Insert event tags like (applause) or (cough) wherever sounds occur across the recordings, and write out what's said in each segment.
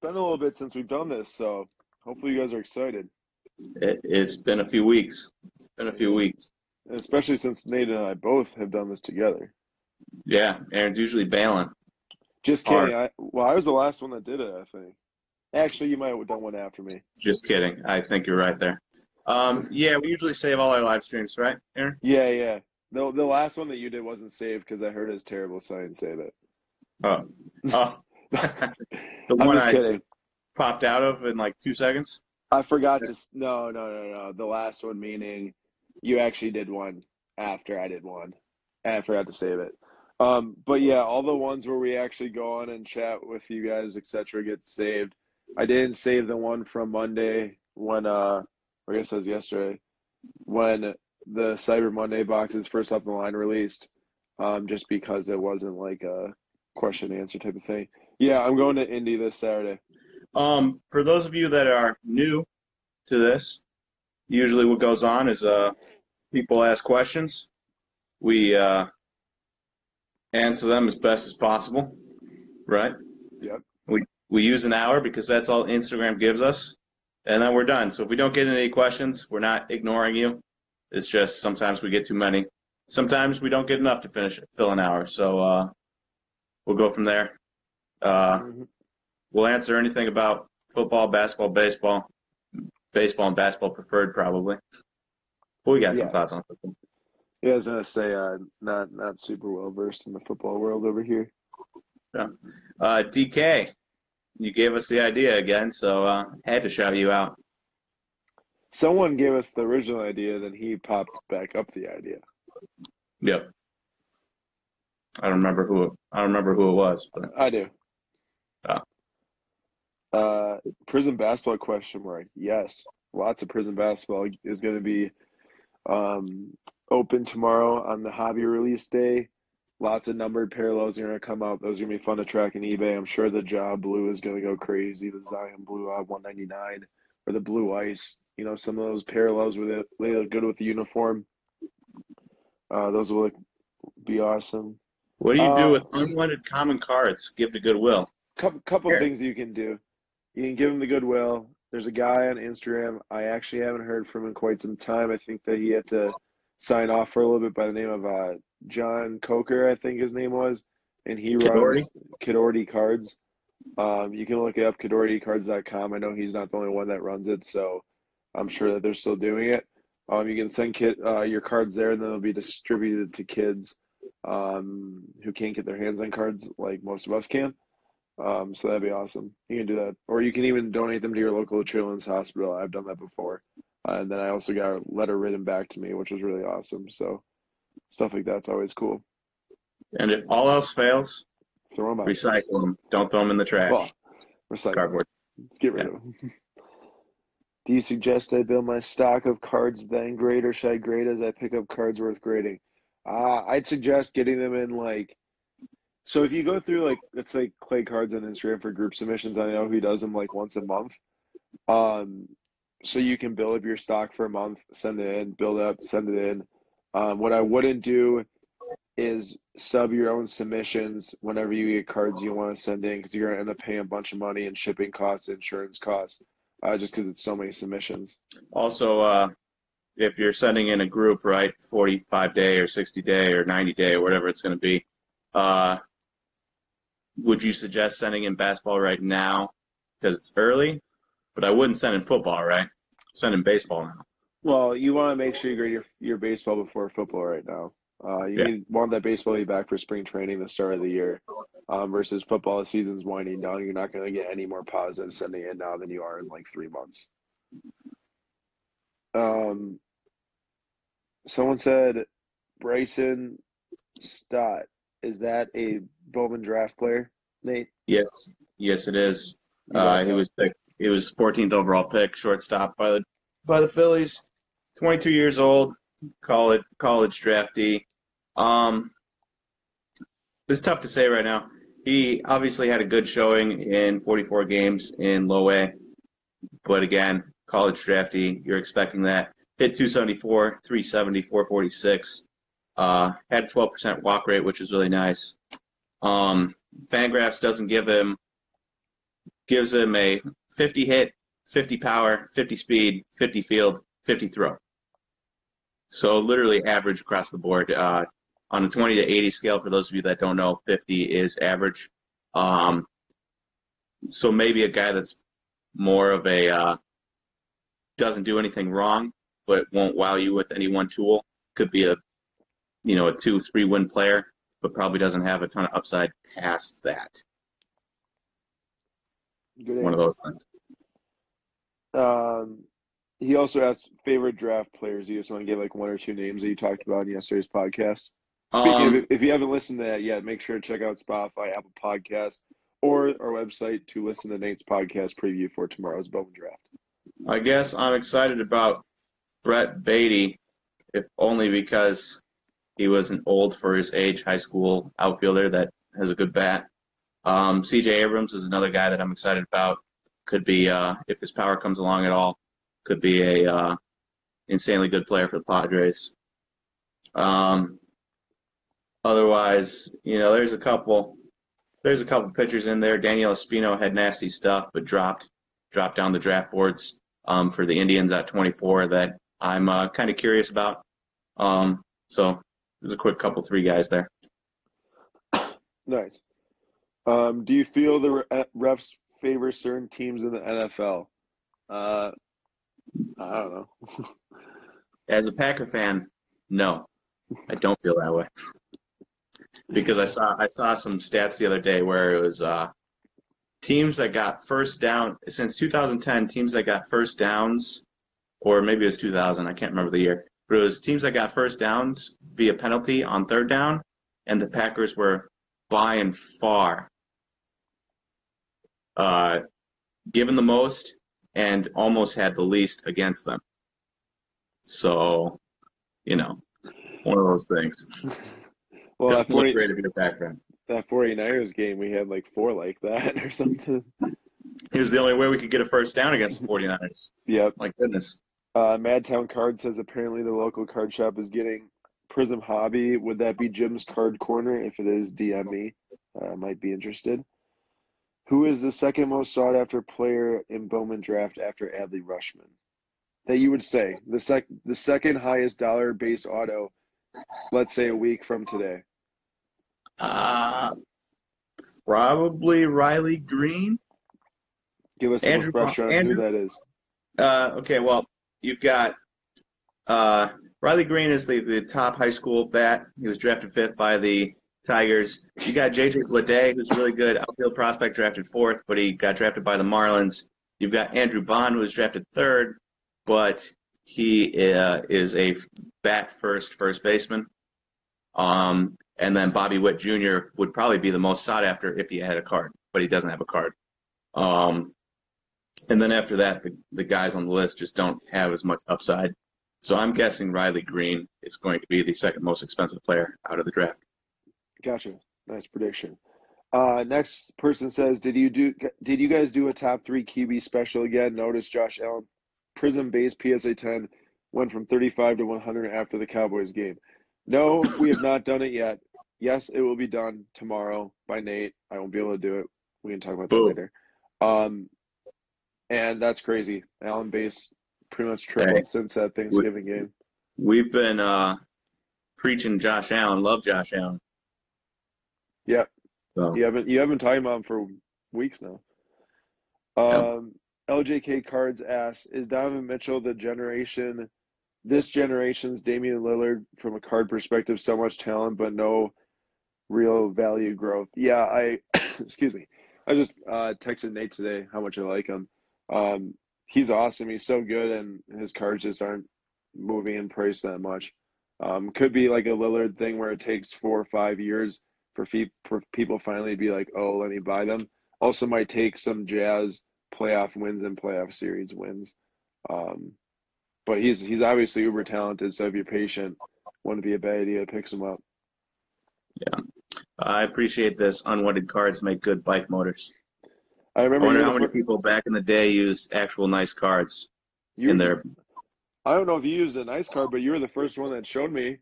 been a little bit since we've done this, so hopefully you guys are excited. It, it's been a few weeks. It's been a few weeks. And especially since Nate and I both have done this together. Yeah, Aaron's usually bailing. Just Hard. kidding. I, well, I was the last one that did it, I think. Actually, you might have done one after me. Just kidding. I think you're right there. Um, yeah, we usually save all our live streams, right, Aaron? Yeah, yeah. The, the last one that you did wasn't saved because I heard his terrible sign save it. Oh, oh. The (laughs) I'm one just I kidding. popped out of in like two seconds. I forgot to. No, no, no, no. The last one meaning you actually did one after I did one, and I forgot to save it. Um, but yeah, all the ones where we actually go on and chat with you guys, etc., get saved. I didn't save the one from Monday when, uh, I guess it was yesterday, when the Cyber Monday boxes first off the line released, um, just because it wasn't like a question and answer type of thing. Yeah, I'm going to Indy this Saturday. Um, for those of you that are new to this, usually what goes on is uh, people ask questions. We uh, answer them as best as possible, right? Yep. We we use an hour because that's all Instagram gives us, and then we're done. So if we don't get any questions, we're not ignoring you. It's just sometimes we get too many. Sometimes we don't get enough to finish fill an hour. So uh, we'll go from there. Uh, Mhm. We'll answer anything about football, basketball, baseball, baseball and basketball preferred probably. But we got some Yeah. thoughts on football. Yeah, I was gonna say, uh, not not super well versed in the football world over here. Yeah. Uh, DK, you gave us the idea again, so uh, had to shout you out. Someone gave us the original idea, then he popped back up the idea. Yep. I don't remember who it, I don't remember who it was, but I do. Oh. Uh, Prism basketball question mark? Yes, lots of Prism basketball is going to be um, open tomorrow on the hobby release day. Lots of numbered parallels are going to come out. Those are going to be fun to track in eBay. I'm sure the Ja Blue is going to go crazy. The Zion Blue uh, 199 or the Blue Ice. You know, some of those parallels with it, they look good with the uniform. Uh, those will be awesome. what do you Uh, do with unwanted common cards? Give to Goodwill. Couple couple Sure. things you can do. You can give him the goodwill. There's a guy on Instagram. I actually haven't heard from him in quite some time. I think that he had to sign off for a little bit by the name of uh, John Coker, I think his name was, and he Kidorty? runs Kidorty Cards. Um, you can look it up, KidortyCards.com. I know he's not the only one that runs it, so I'm sure that they're still doing it. Um, you can send kid uh, your cards there, and then they'll be distributed to kids um, who can't get their hands on cards like most of us can. Um, so that'd be awesome. You can do that, or you can even donate them to your local children's hospital. I've done that before, uh, and then I also got a letter written back to me, which was really awesome. So stuff like that's always cool. And if all else fails, Throw them out. recycle them. Don't throw them in the trash. Well, recycle. Cardboard. Let's get rid of them. (laughs) Do you suggest I build my stock of cards then grade, or should I grade as I pick up cards worth grading? Uh, I'd suggest getting them in like. So if you go through like let's say Clay Cards on Instagram for group submissions, I know he does them like once a month. Um, so you can build up your stock for a month, send it in, build up, send it in. Um, what I wouldn't do is sub your own submissions whenever you get cards you want to send in because you're gonna end up paying a bunch of money in shipping costs, insurance costs, uh, just because it's so many submissions. Also, uh, if you're sending in a group, right, 45 day or 60 day or 90 day or whatever it's going to be, uh, would you suggest sending in basketball right now because it's early? But I wouldn't send in football, right? Send in baseball now. Well, you want to make sure you grade your your baseball before football right now. Uh, you Yeah. need, want that baseball to be back for spring training, the start of the year, um, versus football. The season's winding down. You're not going to get any more positive sending in now than you are in like three months. Um, someone said Bryson Stott. Is that a Bowman draft player, Nate? Yes, yes, it is. Uh, he was picked, he was 14th overall pick, shortstop by the by the Phillies. 22 years old, college college draftee. Um, it's tough to say right now. He obviously had a good showing in 44 games in low A, but again, college draftee, you're expecting that. Hit 274, 370, 446. Uh, had a 12% walk rate, which is really nice. Um, Fangraphs doesn't give him gives him a 50 hit, 50 power, 50 speed, 50 field, 50 throw. So literally average across the board. Uh, on a 20 to 80 scale, for those of you that don't know, 50 is average. Um, so maybe a guy that's more of a uh, doesn't do anything wrong, but won't wow you with any one tool could be a you know a two three win player, but probably doesn't have a ton of upside past that. Good One of those things. Um, he also asked favorite draft players. You just want to give like one or two names that you talked about in yesterday's podcast. Um, of, if you haven't listened to that yet, make sure to check out Spotify, Apple Podcasts, or our website to listen to Nate's podcast preview for tomorrow's Bowman Draft. I guess I'm excited about Brett Baty, if only because he was an old for his age high school outfielder that has a good bat. Um, CJ Abrams is another guy that I'm excited about. Could be, uh, if his power comes along at all, could be a uh, insanely good player for the Padres. Um, otherwise, you know, there's a couple, there's a couple pitchers in there. Daniel Espino had nasty stuff, but dropped, dropped down the draft boards um, for the Indians at 24 that I'm uh, kind of curious about. Um, so there's a quick couple, three guys there. Nice. Um, do you feel the uh, refs favor certain teams in the NFL? Uh, I don't know. (laughs) As a Packer fan, no, I don't feel that way because I saw I saw some stats the other day where it was uh, teams that got first down since 2010. Teams that got first downs, or maybe it was 2000. I can't remember the year. But it was teams that got first downs via penalty on third down, and the Packers were by and far uh, given the most and almost had the least against them. So, you know, one of those things. Well, that, Doesn't look 40, great if you're a fan. that 49ers game, we had like four like that or something. It was the only way we could get a first down against the 49ers. Yep. My goodness. Uh, Madtown Card says apparently the local card shop is getting Prism Hobby. Would that be Jim's Card Corner? If it is, DM me. Uh, might be interested. Who is the second most sought after player in Bowman draft after Adley Rutschman? That you would say the sec the second highest dollar base auto, let's say a week from today. Uh, probably Riley Greene. Give us a Andrew- refresher on Andrew- who that is. Uh, okay, well, you've got uh, Riley Greene is the, the top high school bat. He was drafted fifth by the Tigers. You got JJ Bleday, who's really good outfield prospect, drafted fourth, but he got drafted by the Marlins. You've got Andrew Vaughn, who was drafted third, but he uh, is a bat first first baseman. Um, and then Bobby Witt Jr. would probably be the most sought after if he had a card, but he doesn't have a card. Um, and then after that, the, the guys on the list just don't have as much upside. So I'm guessing Riley Greene is going to be the second most expensive player out of the draft. Gotcha. Nice prediction. Uh, next person says, "Did you do? Did you guys do a top three QB special again? Notice Josh Allen, Prism base PSA 10 went from 35 to 100 after the Cowboys game. No, we have not done it yet. Yes, it will be done tomorrow by Nate. I won't be able to do it. We can talk about that later. Um, and that's crazy. Allen base pretty much tripled Hey. since that Thanksgiving game. We've been uh, preaching Josh Allen, love Josh Allen. Yep. So, You haven't you haven't talked about him for weeks now. Um, LJK Cards asks, is Donovan Mitchell the generation, this generation's Damian Lillard from a card perspective? So much talent, but no real value growth. Yeah, I (coughs) excuse me. I just uh, texted Nate today how much I like him. Um, he's awesome. He's so good, and his cards just aren't moving in price that much. Um, could be like a Lillard thing where it takes four or five years for, fe- for people finally be like, oh, let me buy them. Also, might take some Jazz playoff wins and playoff series wins. Um, but he's he's obviously uber talented. So if you're patient, wouldn't be a bad idea to pick some up. Yeah, I appreciate this. Unwanted cards make good bike motors. I I remember wonder how many people back in the day used actual nice cards you in their. I don't know if you used a nice card, but you were the first one that showed me.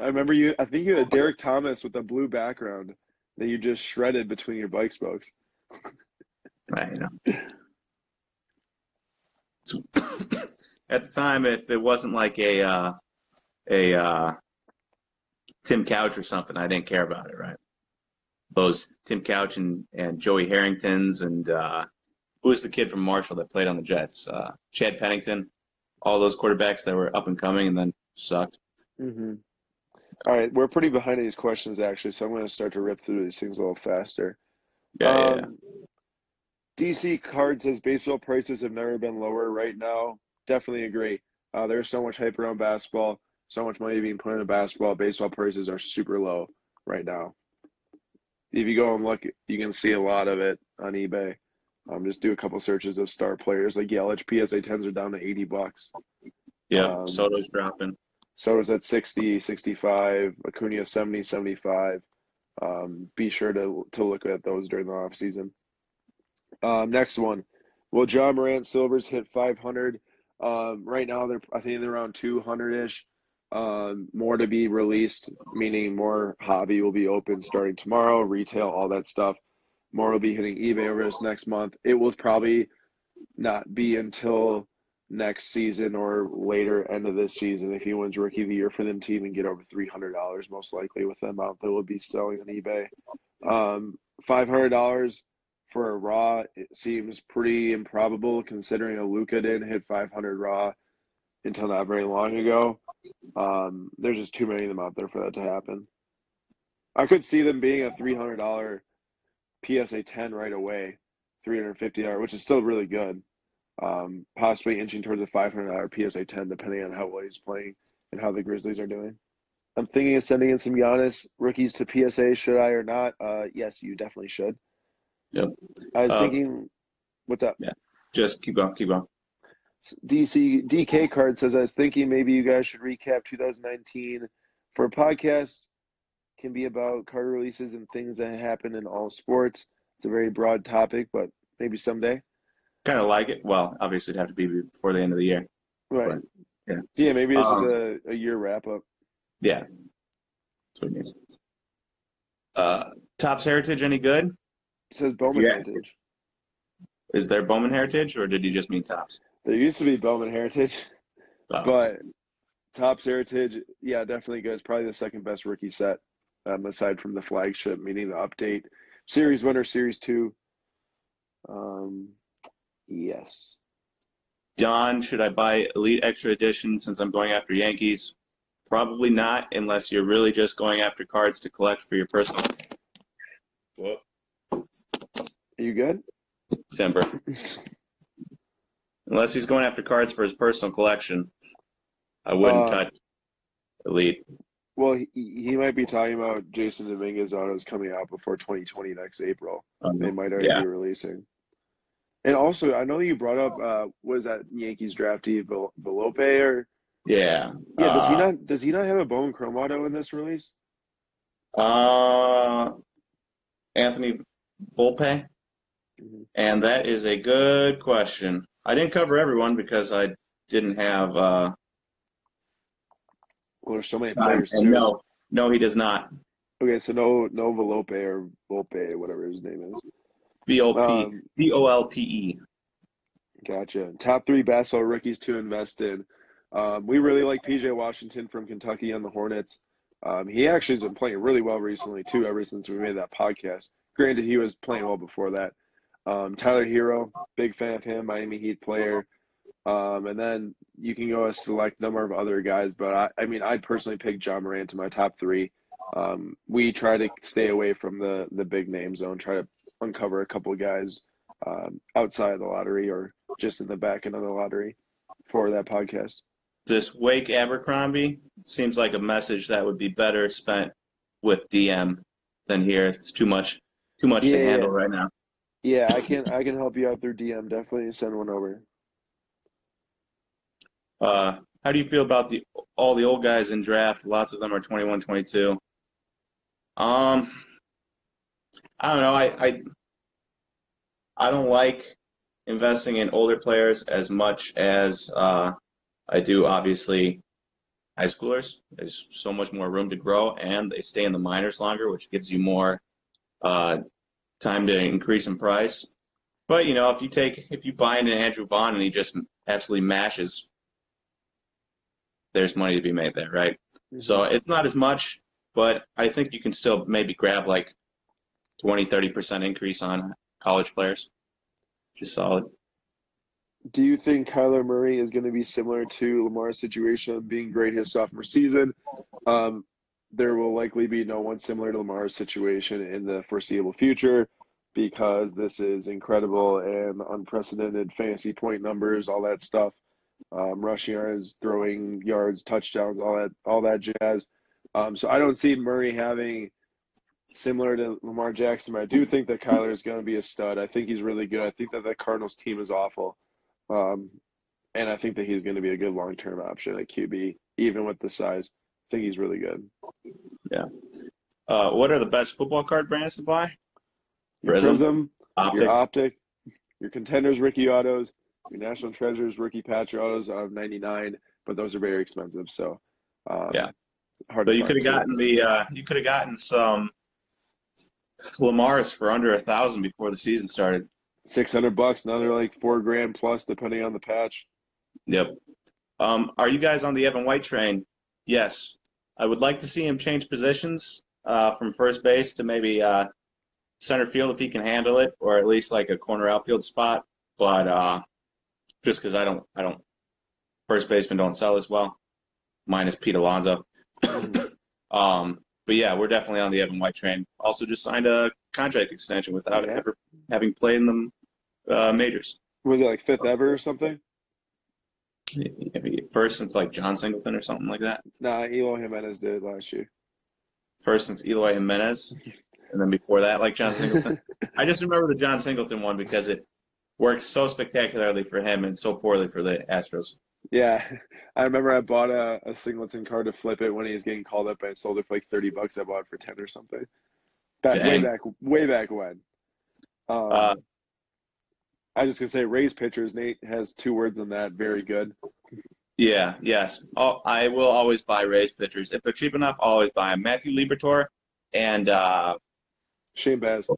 I remember you. I think you had a Derek Thomas with a blue background that you just shredded between your bike spokes. Right, you know. At the time, if it wasn't like a uh, a uh, Tim Couch or something, I didn't care about it, right? Those Tim Couch and, and Joey Harringtons and uh, who was the kid from Marshall that played on the Jets? Uh, Chad Pennington, all those quarterbacks that were up and coming and then sucked. Mm-hmm. All right, we're pretty behind these questions actually, so I'm going to start to rip through these things a little faster. Yeah, yeah, Um, yeah. DC Card says baseball prices have never been lower right now. Definitely agree. Uh, there's so much hype around basketball, so much money being put into basketball. Baseball prices are super low right now. If you go and look, you can see a lot of it on eBay. Um, just do a couple searches of star players like Yelich PSA 10s are down to 80 bucks. Yeah, um, Soto's dropping. Soto's at 60, 65, Acuna 70, 75. Um, be sure to to look at those during the off season. Um, next one, will Ja Morant Silvers hit 500? Um, right now they're I think they're around 200 ish. Um, more to be released, meaning more hobby will be open starting tomorrow, retail, all that stuff. More will be hitting eBay over this next month. It will probably not be until next season or later end of this season if he wins rookie of the year for them to even get over three hundred dollars most likely with the amount that will be selling on eBay. Um, five hundred dollars for a raw it seems pretty improbable considering a Luka didn't hit five hundred raw until not very long ago. Um, there's just too many of them out there for that to happen. I could see them being a three hundred dollar PSA ten right away, three hundred fifty dollars, which is still really good um, possibly inching towards a $500 PSA 10, depending on how well he's playing and how the Grizzlies are doing. I'm thinking of sending in some Giannis rookies to PSA. Should I or not? Uh, yes, you definitely should. Yep. I was Uh, thinking, what's up? Yeah, just keep going, keep going. DC DK card says I was thinking maybe you guys should recap 2019 for a podcast. Can be about card releases and things that happen in all sports. It's a very broad topic, but maybe someday. Kind of like it. Well, obviously, it'd have to be before the end of the year. Right. Right. Yeah. Yeah, maybe it's Um, just a, a year wrap up. Yeah. That's what it means. Uh, Topps Heritage, any good? It says Bowman Yeah. Heritage. Is there Bowman Heritage, or did you just mean Topps? There used to be Bowman Heritage, Oh, but Topps Heritage, yeah, definitely good. It's probably the second best rookie set, um, aside from the flagship, meaning the update. Series winner, Series two. Um, yes. Don, should I buy Elite Extra Edition since I'm going after Yankees? Probably not, unless you're really just going after cards to collect for your personal. Whoop. Are you good? Timber. (laughs) Unless he's going after cards for his personal collection, I wouldn't Uh, touch Elite. Well, he, he might be talking about Jasson Dominguez autos coming out before 2020 next April. Um, They might already yeah. be releasing. And also, I know you brought up uh, was that Yankees draftee Vel- Velope or Yeah. yeah? Does he Uh, not does he not have a Bowman Chrome auto in this release? Uh, Anthony Volpe, Mhm. and that is a good question. I didn't cover everyone because I didn't have. Uh, Well, there's so many players too. no, no, he does not. Okay, so no no Velope or Volpe, whatever his name is. V O P Um, V O L P E. Gotcha. Top three basketball rookies to invest in. Um, we really like PJ Washington from Kentucky on the Hornets. Um, he actually has been playing really well recently too, ever since we made that podcast. Granted, he was playing well before that. Um, Tyler Herro, big fan of him, Miami Heat player. Um, and then you can go a select number of other guys, but I, I mean, I'd personally picked Ja Morant to my top three. Um, we try to stay away from the the big name zone, try to uncover a couple of guys um, outside of the lottery or just in the back end of the lottery for that podcast. This Wake Abercrombie seems like a message that would be better spent with DM than here. It's too much, too much to Yeah. handle right now. Yeah, I can I can help you out through DM. Definitely send one over. Uh, how do you feel about the all the old guys in draft? Lots of them are 21, 22. Um, I don't know. I I, I don't like investing in older players as much as uh, I do. Obviously, high schoolers. There's so much more room to grow, and they stay in the minors longer, which gives you more uh, time to increase in price. But you know, if you take if you buy into Andrew Vaughn and he just absolutely mashes, there's money to be made there, right? So it's not as much, but I think you can still maybe grab like 20, 30% increase on college players, which is solid. Do you think Kyler Murray is going to be similar to Lamar's situation of being great his sophomore season? Um, there will likely be no one similar to Lamar's situation in the foreseeable future because this is incredible and unprecedented fantasy point numbers, all that stuff. Um, rushing yards, throwing yards, touchdowns, all that, all that jazz. Um, so I don't see Murray having similar to Lamar Jackson, but I do think that Kyler is going to be a stud. I think he's really good. I think that the Cardinals team is awful. Um, and I think that he's going to be a good long term option at QB, even with the size. I think he's really good. Yeah. Uh, what are the best football card brands to buy? Your Prism, Prism, Optic. your Optic, your Contenders rookie autos, your National Treasures rookie patch autos of 99, but those are very expensive. So, um, Yeah. Hard So you could have gotten the uh, you could have gotten some Lamar's for under a thousand before the season started. 600 bucks, another like four grand plus, depending on the patch. Yep. Um, are you guys on the Evan White train? Yes. I would like to see him change positions uh, from first base to maybe uh, center field if he can handle it, or at least like a corner outfield spot. But uh, just because I don't, I don't, first basemen don't sell as well, minus Pete Alonso. (coughs) um, but yeah, we're definitely on the Evan White train. Also, just signed a contract extension without Yeah. ever having played in the uh, majors. Was it like fifth ever or something? First since like Jon Singleton or something like that. Nah, Eloy Jimenez did last year. First since Eloy Jimenez, and then before that, like Jon Singleton. (laughs) I just remember the Jon Singleton one because it worked so spectacularly for him and so poorly for the Astros. Yeah, (laughs) I remember I bought a, a Singleton card to flip it when he was getting called up. I sold it for like 30 bucks. I bought it for 10 or something. Back way back, way back when. Um, Uh, I just gonna say Rays pitchers. Nate has two words on that. Very good. Yeah, yes. Oh, I will always buy Rays pitchers if they're cheap enough. I'll always buy them. Matthew Liberatore and uh, Shane Baz,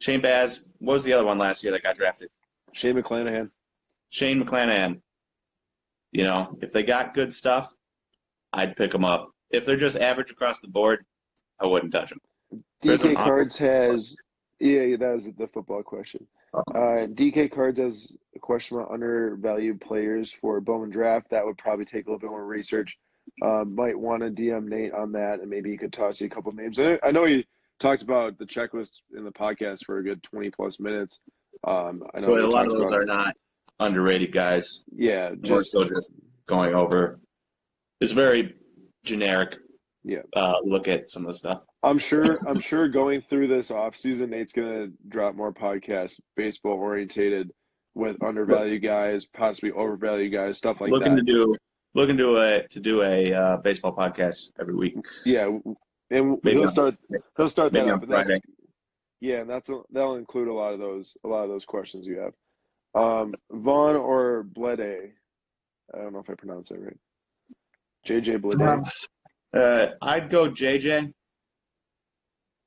Shane Baz. What was the other one last year that got drafted? Shane McClanahan. Shane McClanahan. You know, if they got good stuff, I'd pick them up. If they're just average across the board, I wouldn't touch them. DK Cards has yeah, yeah, that was the football question. Uh, DK Cards has a question about undervalued players for Bowman draft. That would probably take a little bit more research. Uh, might want to DM Nate on that, and maybe he could toss you a couple names. I I know you talked about the checklist in the podcast for a good twenty plus minutes. Um, I know a lot of those about- are not underrated guys. yeah, More so just going over. It's very generic. Yeah. Uh, look at some of the stuff. I'm sure (laughs) I'm sure going through this off season, Nate's gonna drop more podcasts, baseball orientated, with undervalued guys, possibly overvalued guys, stuff like looking that. Looking to do looking to a to do a uh, baseball podcast every week. Yeah, and Maybe he'll on- start he'll start that Maybe up. on Friday. Yeah, and that's that'll include a lot of those a lot of those questions you have. Um, Vaughn or Blede? I don't know if I pronounced that right. JJ Blede. Uh, I'd go JJ.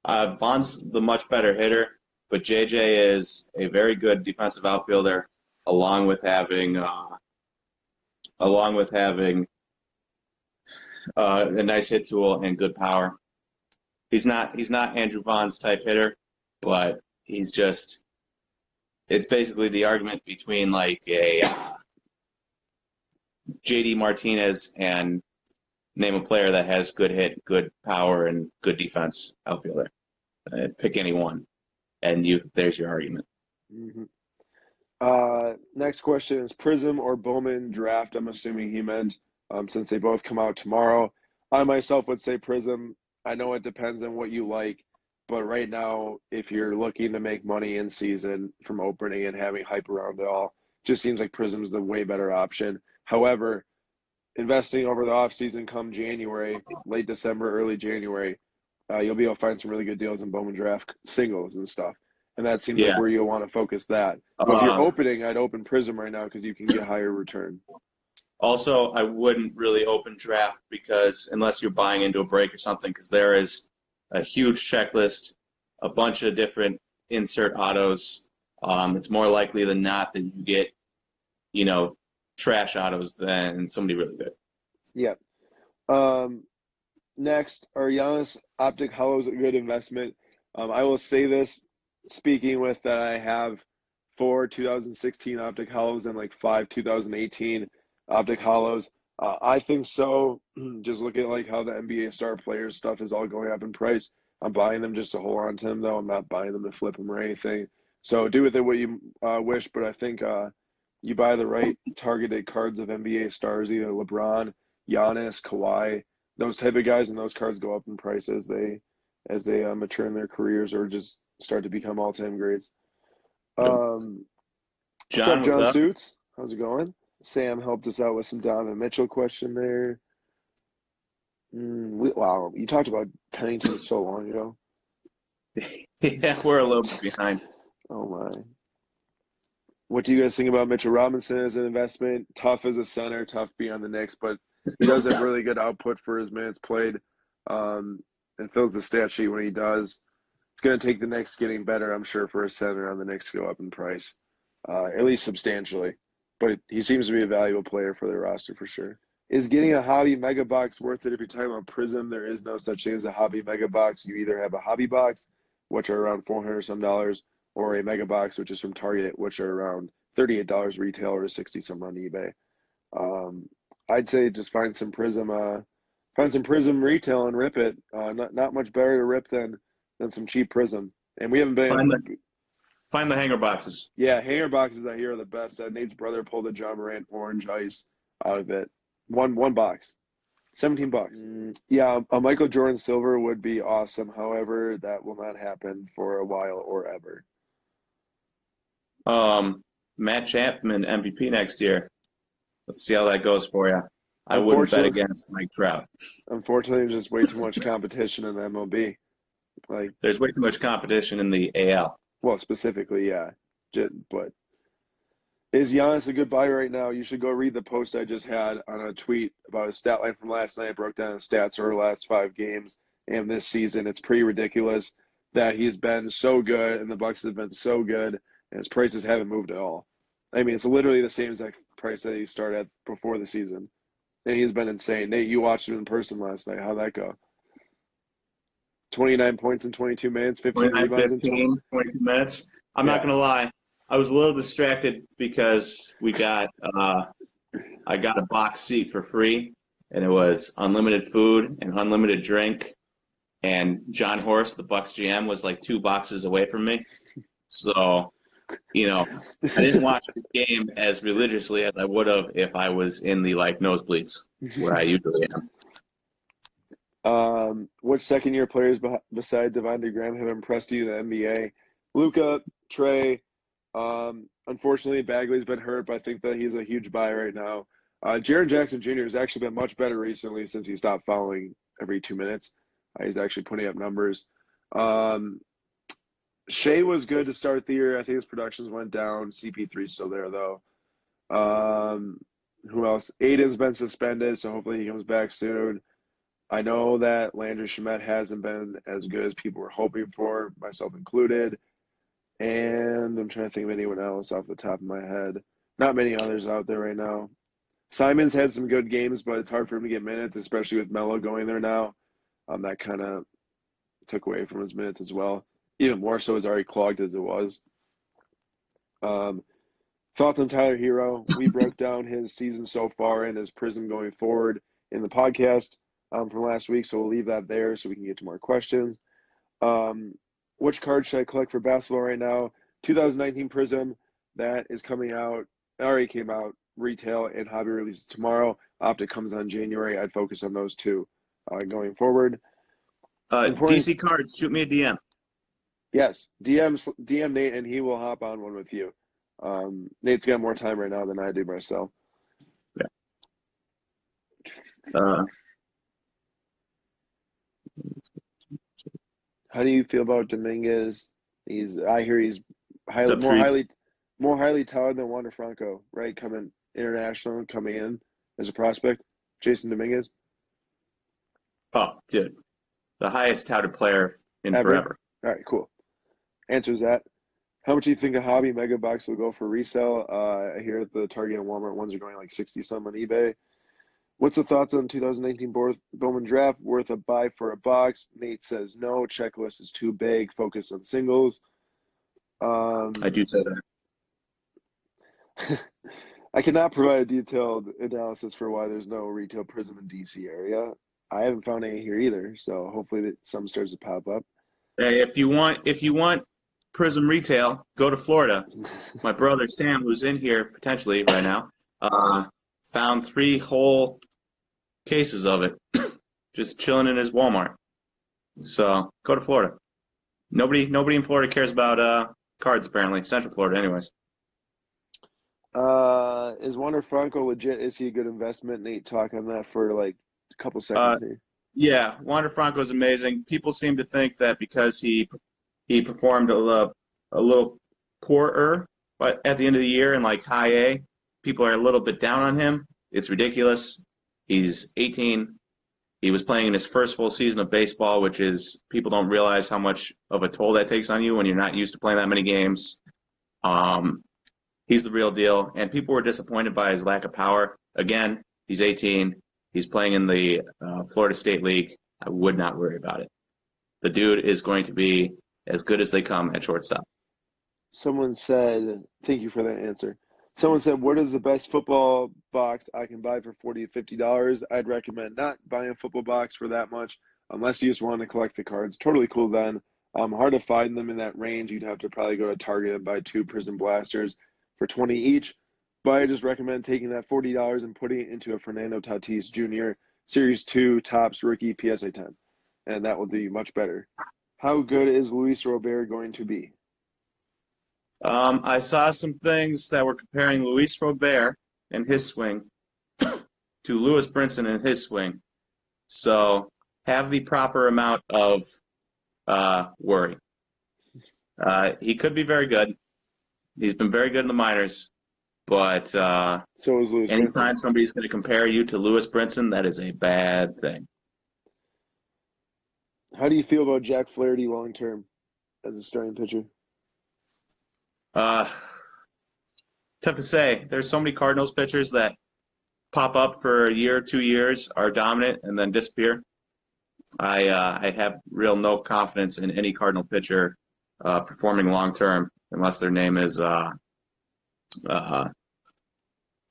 Uh, Vaughn's the much better hitter, but JJ is a very good defensive outfielder, along with having, uh, along with having uh, a nice hit tool and good power. He's not he's not Andrew Vaughn's type hitter, but he's just. It's basically the argument between like a uh, JD Martinez and name a player that has good hit, good power, and good defense outfielder. Uh, pick any one, and you there's your argument. hmm Uh, next question is Prism or Bowman draft. I'm assuming he meant um, since they both come out tomorrow. I myself would say Prism. I know it depends on what you like, but right now, if you're looking to make money in season from opening and having hype around it all, just seems like Prism's the way better option. However, investing over the offseason come January, late December, early January, uh, you'll be able to find some really good deals in Bowman draft singles and stuff. And that seems like where you'll want to focus that. But if you're Uh, opening, I'd open Prism right now because you can get higher return. Also, I wouldn't really open draft because unless you're buying into a break or something, because there is a huge checklist, a bunch of different insert autos, um, it's more likely than not that you get, you know, trash autos than somebody really good. Yep. Um, next, are Giannis Optic hollows a good investment? Um, I will say this, speaking with that I have four 2016 Optic hollows and like five 2018 Optic hollows. Uh, I think so. (clears throat) just look at like how the NBA star players stuff is all going up in price. I'm buying them just to hold on to them, though. I'm not buying them to flip them or anything. So do with it what you uh, wish, but I think uh, you buy the right targeted cards of NBA stars, either LeBron, Giannis, Kawhi, those type of guys, and those cards go up in price as they as they uh, mature in their careers or just start to become all time greats. Um, John, what's up, John up? Suits? How's it going? Sam helped us out with some Donovan Mitchell question there. Mm, we, wow, you talked about Pennington so long ago. (laughs) yeah, we're a little bit behind. Oh my. What do you guys think about Mitchell Robinson as an investment? Tough as a center, tough beyond the Knicks, but he does have really good output for his minutes played, um, and fills the stat sheet when he does. It's going to take the Knicks getting better, I'm sure, for a center on the Knicks to go up in price, uh, at least substantially. But he seems to be a valuable player for their roster for sure. Is getting a hobby mega box worth it? If you're talking about Prism, there is no such thing as a hobby mega box. You either have a hobby box, which are around 400 some dollars, or a mega box, which is from Target, which are around $38 retail or 60 some on eBay. Um, I'd say just find some Prism, uh, find some Prism retail and rip it. Uh, not not much better to rip than than some cheap Prism. And we haven't been. Find the, find the hanger boxes. Yeah, hanger boxes I hear are the best. Uh, Nate's brother pulled a Ja Morant orange ice out of it. One one box. 17 bucks. Mm, yeah, a Michael Jordan silver would be awesome. However, that will not happen for a while or ever. Um, Matt Chapman MVP next year. Let's see how that goes for you. I wouldn't bet against Mike Trout. Unfortunately, there's just way too much competition in the MLB. Like there's way too much competition in the AL. Well, specifically, yeah. But is Giannis a good buy right now? You should go read the post I just had on a tweet about a stat line from last night. I broke down the stats for the last five games and this season. It's pretty ridiculous that he's been so good and the Bucks have been so good and his prices haven't moved at all. I mean, it's literally the same exact price that he started at before the season, and he's been insane. Nate, you watched him in person last night. How'd that go? 29 points in 22 minutes, 15 rebounds 15, in 22 minutes. I'm yeah. not going to lie. I was a little distracted because we got uh, I got a box seat for free, and it was unlimited food and unlimited drink. And Jon Horst, the Bucks GM, was like two boxes away from me. So you know, I didn't watch the game as religiously as I would have if I was in the like nosebleeds where I usually am. Um, which second year players besides Devonte Graham have impressed you in the NBA? Luka, Trae. Um, unfortunately, Bagley's been hurt, but I think that he's a huge buy right now. Uh, Jaren Jackson Jr. has actually been much better recently since he stopped fouling every two minutes. Uh, he's actually putting up numbers. Um, Shai was good to start the year. I think his productions went down. CP3's still there though. Um, who else? Ayton's been suspended, so hopefully he comes back soon. I know that Landry Shamet hasn't been as good as people were hoping for, myself included. And I'm trying to think of anyone else off the top of my head. Not many others out there right now. Simons had some good games, but it's hard for him to get minutes, especially with Melo going there now. Um, that kind of took away from his minutes as well even more so as already clogged as it was. Um, thoughts on Tyler Herro? We (laughs) broke down his season so far and his Prism going forward in the podcast um, from last week, so we'll leave that there so we can get to more questions. Um, which card should I collect for basketball right now? 2019 Prism that is coming out. Already came out retail and hobby releases tomorrow. Optic comes on January. I'd focus on those two uh, going forward. Uh, DC cards, shoot me a DM. Yes, DM DM Nate, and he will hop on one with you. Um, Nate's got more time right now than I do myself. Yeah. Uh, how do you feel about Dominguez? He's I hear he's highly more highly more highly touted than Wander Franco, right? Coming international, coming in as a prospect. Jasson Dominguez. Oh, good. The highest touted player in Ever. forever. All right, cool answers that. How much do you think a hobby mega box will go for resale? Uh, I hear the Target and Walmart ones are going like 60 some on eBay. What's the thoughts on 2019 Bowman draft? Worth a buy for a box? Nate says no. Checklist is too big. Focus on singles. Um, I do say that. (laughs) I cannot provide a detailed analysis for why there's no retail prism in DC area. I haven't found any here either, so hopefully that some starts to pop up. Hey, if you want, if you want prism retail, go to Florida. My brother Sam, who's in here potentially right now, uh, found three whole cases of it, (coughs) just chilling in his Walmart. So go to Florida. Nobody, nobody in Florida cares about uh, cards apparently. Central Florida, anyways. Uh, is Wander Franco legit? Is he a good investment? Nate, talk on that for like a couple seconds uh, here. Yeah, Wander Franco is amazing. People seem to think that because he he performed a little, a little poorer, but at the end of the year in like high A, people are a little bit down on him. It's ridiculous. He's 18. He was playing in his first full season of baseball, which is people don't realize how much of a toll that takes on you when you're not used to playing that many games. Um, he's the real deal. And people were disappointed by his lack of power. Again, he's 18. He's playing in the uh, Florida State League. I would not worry about it. The dude is going to be as good as they come at shortstop. Someone said, thank you for that answer. Someone said, what is the best football box I can buy for 40 to $50? I'd recommend not buying a football box for that much unless you just want to collect the cards. Totally cool then. Um, hard to find them in that range. You'd have to probably go to Target and buy two Prism Blasters for 20 each. But I just recommend taking that $40 and putting it into a Fernando Tatis Jr. Series 2 Topps Rookie PSA 10. And that will do you much better. How good is Luis Robert going to be? Um, I saw some things that were comparing Luis Robert and his swing (coughs) to Lewis Brinson and his swing. So have the proper amount of uh, worry. Uh, he could be very good. He's been very good in the minors, but uh, so. Anytime Brinson. somebody's going to compare you to Lewis Brinson, that is a bad thing. How do you feel about Jack Flaherty long term as a starting pitcher? Uh, tough to say. There's so many Cardinals pitchers that pop up for a year, two years, are dominant, and then disappear. I uh, I have real no confidence in any Cardinal pitcher uh, performing long term unless their name is uh, uh,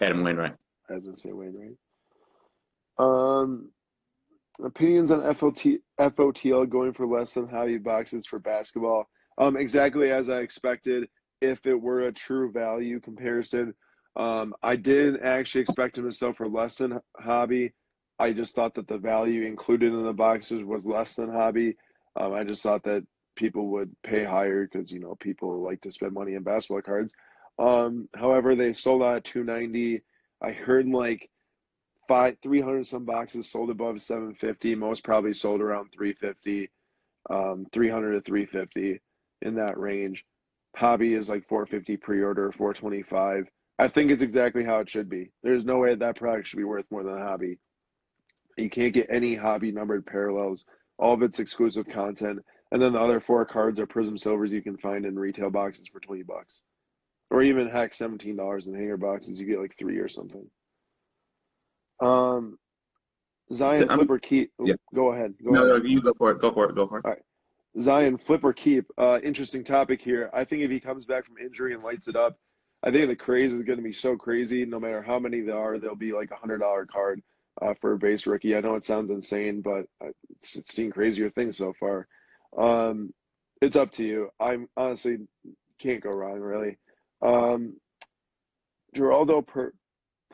Adam Wainwright. I was gonna say Wainwright. Um, opinions on FOT, FOTL going for less than hobby boxes for basketball. Um, exactly as I expected if it were a true value comparison. Um, I didn't actually expect him to sell for less than hobby. I just thought that the value included in the boxes was less than hobby. Um, I just thought that people would pay higher because you know people like to spend money on basketball cards. Um, however, they sold out at 290. I heard like five, 300 some boxes sold above 750. Most probably sold around 350, um, 300 to 350 in that range. Hobby is like 450 pre-order, 425. I think it's exactly how it should be. There's no way that product should be worth more than a hobby. You can't get any hobby numbered parallels. All of it's exclusive content. And then the other four cards are Prism Silvers you can find in retail boxes for 20 bucks. Or even heck, $17 in hanger boxes. You get like three or something. Um, Zion um, Flipper Keep. Yeah. Go ahead. Go no, ahead. no, you go for it. Go for it. Go for it. All right. Zion Flipper Keep. Uh, interesting topic here. I think if he comes back from injury and lights it up, I think the craze is going to be so crazy. No matter how many there are, there'll be like a hundred dollar card uh, for a base rookie. I know it sounds insane, but it's, it's seen crazier things so far. Um, it's up to you. I'm honestly can't go wrong really. Um, Geraldo per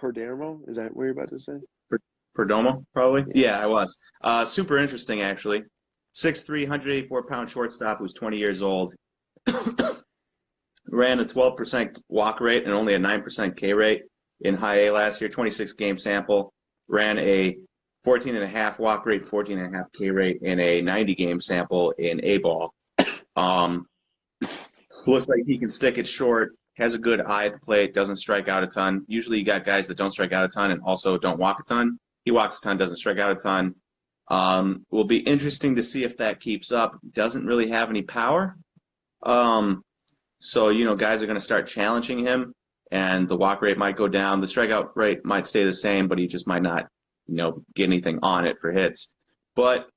Perdomo is that what you're about to say? Per, Perdomo, probably. Yeah, I was. Uh, super interesting actually. 6'3", 184 pound shortstop who's 20 years old. (coughs) Ran a 12% walk rate and only a 9% K rate in high A last year. 26 game sample. Ran a 14 and a half walk rate, 14 and a half K rate in a 90 game sample in A ball. (coughs) Um, (coughs) looks like he can stick it short. Has a good eye at the plate. Doesn't strike out a ton. Usually, you got guys that don't strike out a ton and also don't walk a ton. He walks a ton, doesn't strike out a ton. Um, will be interesting to see if that keeps up. Doesn't really have any power. Um, So, you know, guys are going to start challenging him, and the walk rate might go down. The strikeout rate might stay the same, but he just might not, you know, get anything on it for hits. But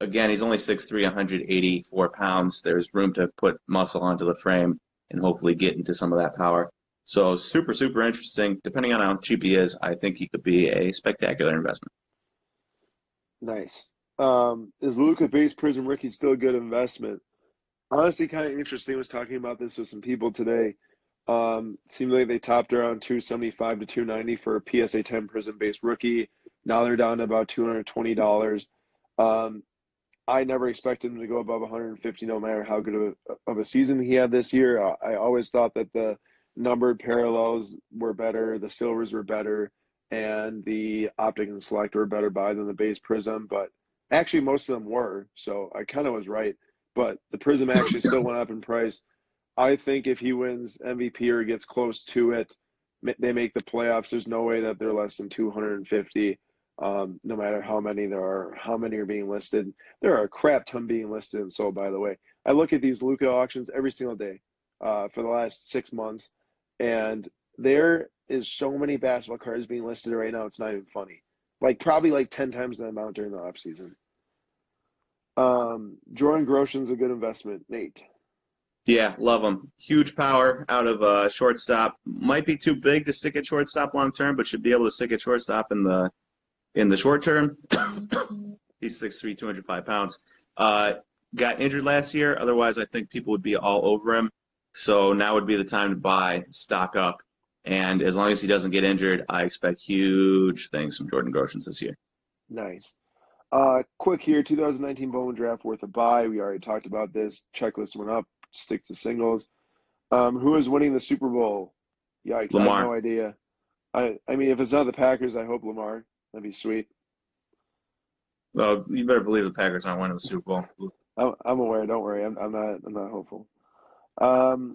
again, he's only 6'3, 184 pounds. There's room to put muscle onto the frame and hopefully get into some of that power. So super, super interesting. Depending on how cheap he is, I think he could be a spectacular investment. Nice. Um, is Luka base Prism Rookie still a good investment? Honestly, kind of interesting. I was talking about this with some people today. Um, seemed like they topped around 275 to 290 for a PSA 10 Prism based rookie. Now they're down to about $220. Um, I never expected him to go above 150, no matter how good of a, of a season he had this year. Uh, I always thought that the numbered parallels were better, the silvers were better, and the optic and select were better by than the base prism. But actually, most of them were. So I kind of was right. But the prism actually still went up in price. I think if he wins MVP or gets close to it, they make the playoffs. There's no way that they're less than 250. Um, no matter how many there are, how many are being listed. There are a crap ton being listed and sold, by the way. I look at these Luka auctions every single day uh, for the last six months, and there is so many basketball cards being listed right now. It's not even funny. Like probably like ten times the amount during the off season. Um, Jordan Groshans a good investment, Nate. Yeah, love him. Huge power out of uh, shortstop. Might be too big to stick at shortstop long term, but should be able to stick at shortstop in the in the short term. (coughs) He's 6'3", 205 pounds. Uh, got injured last year. Otherwise, I think people would be all over him. So now would be the time to buy, stock up. And as long as he doesn't get injured, I expect huge things from Jordan Groshans this year. Nice. Uh, quick here, 2019 Bowman draft worth a buy. We already talked about this. Checklist went up. Stick to singles. Um, who is winning the Super Bowl? Yikes! Lamar. I have no idea. I I mean, if it's not the Packers, I hope Lamar. That'd be sweet. Well, you better believe the Packers aren't winning the Super Bowl. I'm, I'm aware. Don't worry. I'm, I'm not. I'm not hopeful. Um,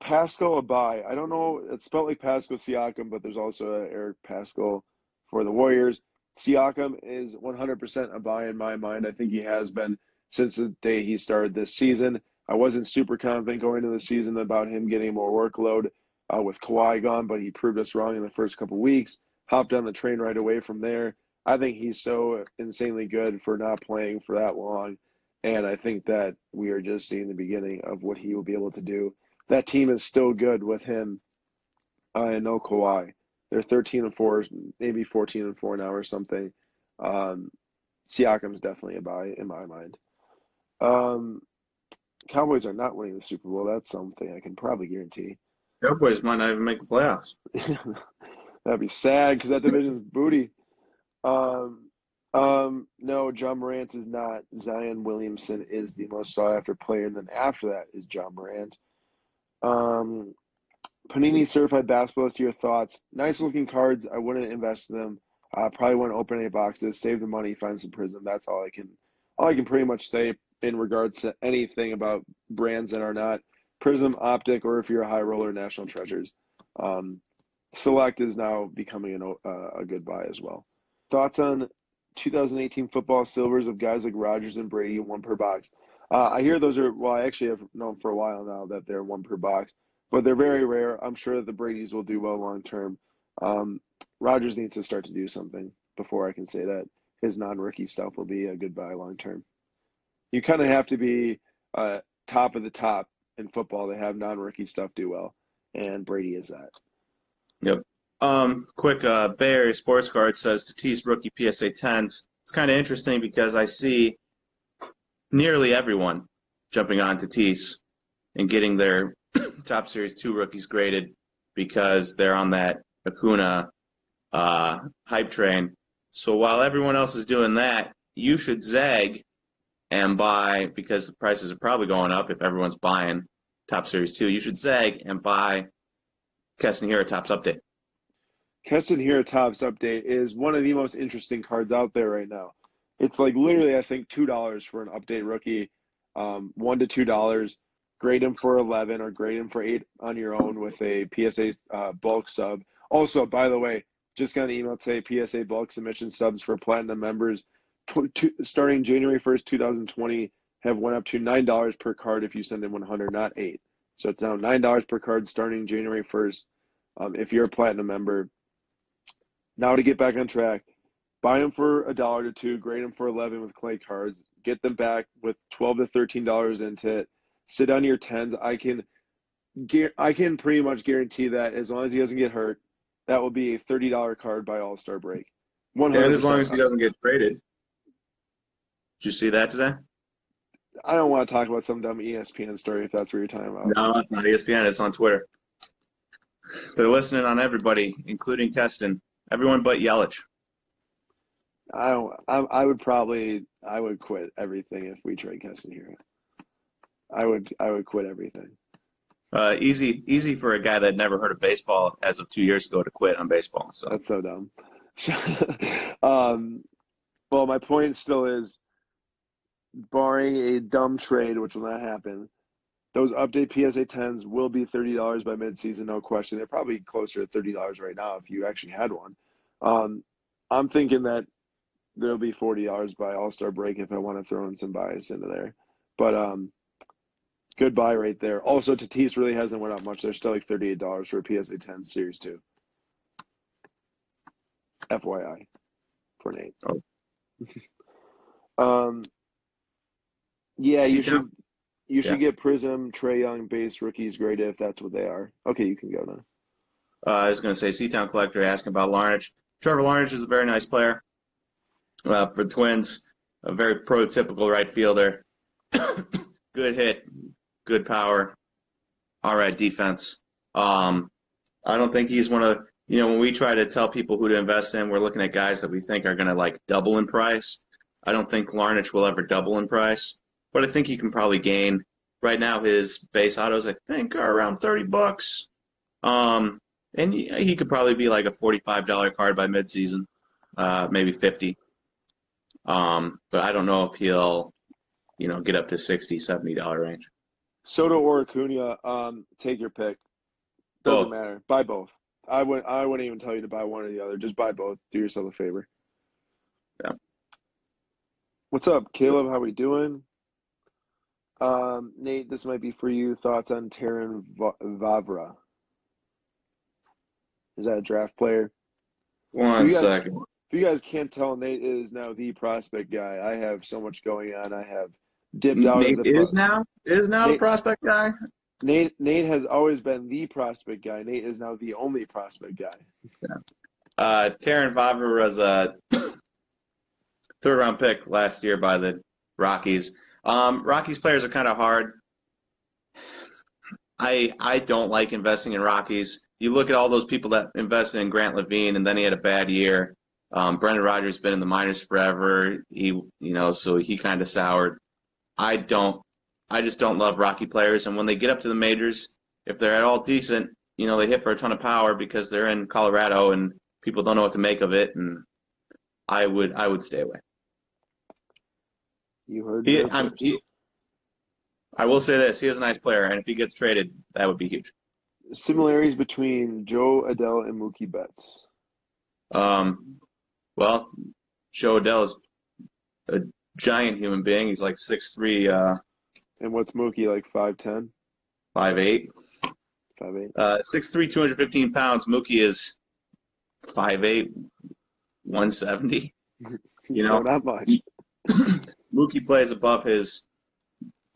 Pascal Abai. I don't know. It's spelled like Pascal Siakam, but there's also Eric Paschall for the Warriors. Siakam is 100% a buy in my mind. I think he has been since the day he started this season. I wasn't super confident going into the season about him getting more workload uh, with Kawhi gone, but he proved us wrong in the first couple weeks. Hopped on the train right away from there. I think he's so insanely good for not playing for that long. And I think that we are just seeing the beginning of what he will be able to do. That team is still good with him uh, and no Kawhi. They're 13 and 4, maybe 14 and 4 now or something. Um, Siakam's definitely a buy in my mind. Um, Cowboys are not winning the Super Bowl. That's something I can probably guarantee. Cowboys might not even make the playoffs. (laughs) That'd be sad because that division's booty. Um, um, no, Ja Morant is not. Zion Williamson is the most sought after player, and then after that is Ja Morant. Um, Panini Certified Basketball. Your thoughts? Nice looking cards. I wouldn't invest in them. I uh, probably wouldn't open any boxes. Save the money. Find some Prism. That's all I can. All I can pretty much say in regards to anything about brands that are not Prism, Optic, or if you're a high roller, National Treasures. Um, Select is now becoming an, uh, a good buy as well. Thoughts on 2018 football silvers of guys like Rodgers and Brady, one per box. Uh, I hear those are well. I actually have known for a while now that they're one per box, but they're very rare. I'm sure that the Brady's will do well long term. Um, Rodgers needs to start to do something before I can say that his non-rookie stuff will be a good buy long term. You kind of have to be uh, top of the top in football to have non-rookie stuff do well, and Brady is that. Yep. Um, quick, uh, Bay Area Sports Card says Tatis rookie PSA 10s. It's kind of interesting because I see nearly everyone jumping on Tatis and getting their (coughs) Topps series two rookies graded because they're on that Acuna uh, hype train. So while everyone else is doing that, you should zag and buy because the prices are probably going up if everyone's buying Topps series two. You should zag and buy Keston Hiura Topps update. Keston Hiura Topps update is one of the most interesting cards out there right now. It's like literally, I think two dollars for an update rookie, um, one to two dollars. Grade him for eleven or grade him for eight on your own with a PSA uh, bulk sub. Also, by the way, just got an email today. PSA bulk submission subs for platinum members, tw- starting January first, two thousand twenty, have went up to nine dollars per card if you send in one hundred, not eight. So it's now nine dollars per card starting January first. Um, if you're a platinum member. Now to get back on track, buy them for a dollar to two, grade them for eleven with clay cards, get them back with twelve to thirteen dollars into it. Sit on your tens. I can, I can pretty much guarantee that as long as he doesn't get hurt, that will be a thirty dollar card by All Star break. One hundred. And as long as he doesn't get traded. Did you see that today? I don't want to talk about some dumb ESPN story if that's what you're talking about. No, it's not ESPN. It's on Twitter. They're listening on everybody, including Keston. Everyone but Yelich. I don't. I, I would probably. I would quit everything if we trade Keston here. I would. I would quit everything. Uh, easy, easy for a guy that never heard of baseball as of two years ago to quit on baseball. So that's so dumb. (laughs) um, well, my point still is, barring a dumb trade, which will not happen, those update PSA 10s will be $30 by midseason, no question. They're probably closer to $30 right now if you actually had one. Um, I'm thinking that there'll be $40 by All Star break if I want to throw in some bias into there. But um, good buy right there. Also, Tatis really hasn't went up much. They're still like $38 for a PSA 10 Series 2. FYI for Nate. Oh. (laughs) um, yeah, you should you should yeah. get Prism, Trae Young, base rookies, great if that's what they are. Okay, you can go now. Uh, I was going to say, Seatown Collector asking about Larnach. Trevor Larnach is a very nice player uh, for Twins. A very prototypical right fielder. (coughs) good hit, good power. All right, defense. Um, I don't think he's one of you know when we try to tell people who to invest in, we're looking at guys that we think are going to like double in price. I don't think Larnach will ever double in price but I think he can probably gain. Right now, his base autos I think are around thirty bucks, um, and he, he could probably be like a forty-five dollar card by midseason, uh, maybe fifty. Um, but I don't know if he'll, you know, get up to 60 70 dollar range. Soto or Acuna, um, take your pick. Doesn't both. matter. Buy both. I would I wouldn't even tell you to buy one or the other. Just buy both. Do yourself a favor. Yeah. What's up, Caleb? How are we doing? Um, Nate, this might be for you. Thoughts on Terrin Vavra? Is that a draft player? One if guys, second. If you guys can't tell, Nate is now the prospect guy. I have so much going on. I have dipped out. Nate is now is now Nate, the prospect guy. Nate Nate has always been the prospect guy. Nate is now the only prospect guy. Yeah. Uh, Vavra was a third round pick last year by the Rockies. Um, Rockies players are kind of hard. I I don't like investing in Rockies. You look at all those people that invested in Grant Lavigne, and then he had a bad year. Um, Brendan Rodgers been in the minors forever. He you know so he kind of soured. I don't. I just don't love Rocky players, and when they get up to the majors, if they're at all decent, you know they hit for a ton of power because they're in Colorado and people don't know what to make of it. And I would I would stay away. You heard. He, he, I will say this: he is a nice player, and if he gets traded, that would be huge. Similarities between Jo Adell and Mookie Betts. Um, well, Jo Adell is a giant human being. He's like six three. Uh, and what's Mookie like? Five ten. Five eight. Five eight. Uh, six three, two hundred fifteen pounds. Mookie is five eight, one seventy. (laughs) You know, not much. (clears throat) Mookie plays above his.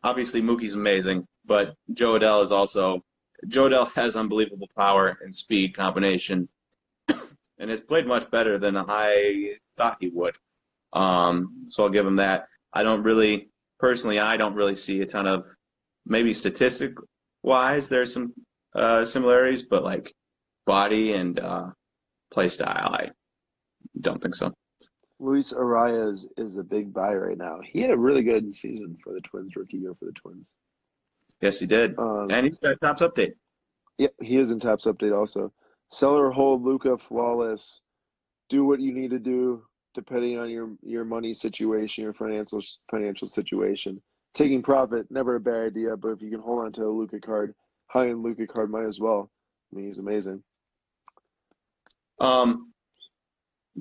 Obviously, Mookie's amazing, but Jo Adell is also. Jo Adell has unbelievable power and speed combination, (coughs) and has played much better than I thought he would. Um, so I'll give him that. I don't really, personally, I don't really see a ton of, maybe statistic wise, there's some uh, similarities, but like body and uh, play style, I don't think so. Luis Arraez is a big buy right now. He had a really good season for the Twins, rookie year for the Twins. Yes, he did. Um, and he's got Topps update. Yep, yeah, he is in Topps update also. Seller hold Luka flawless. Do what you need to do depending on your your money situation, your financial financial situation. Taking profit, never a bad idea, but if you can hold on to a Luka card, high end Luka card might as well. I mean, he's amazing. Um,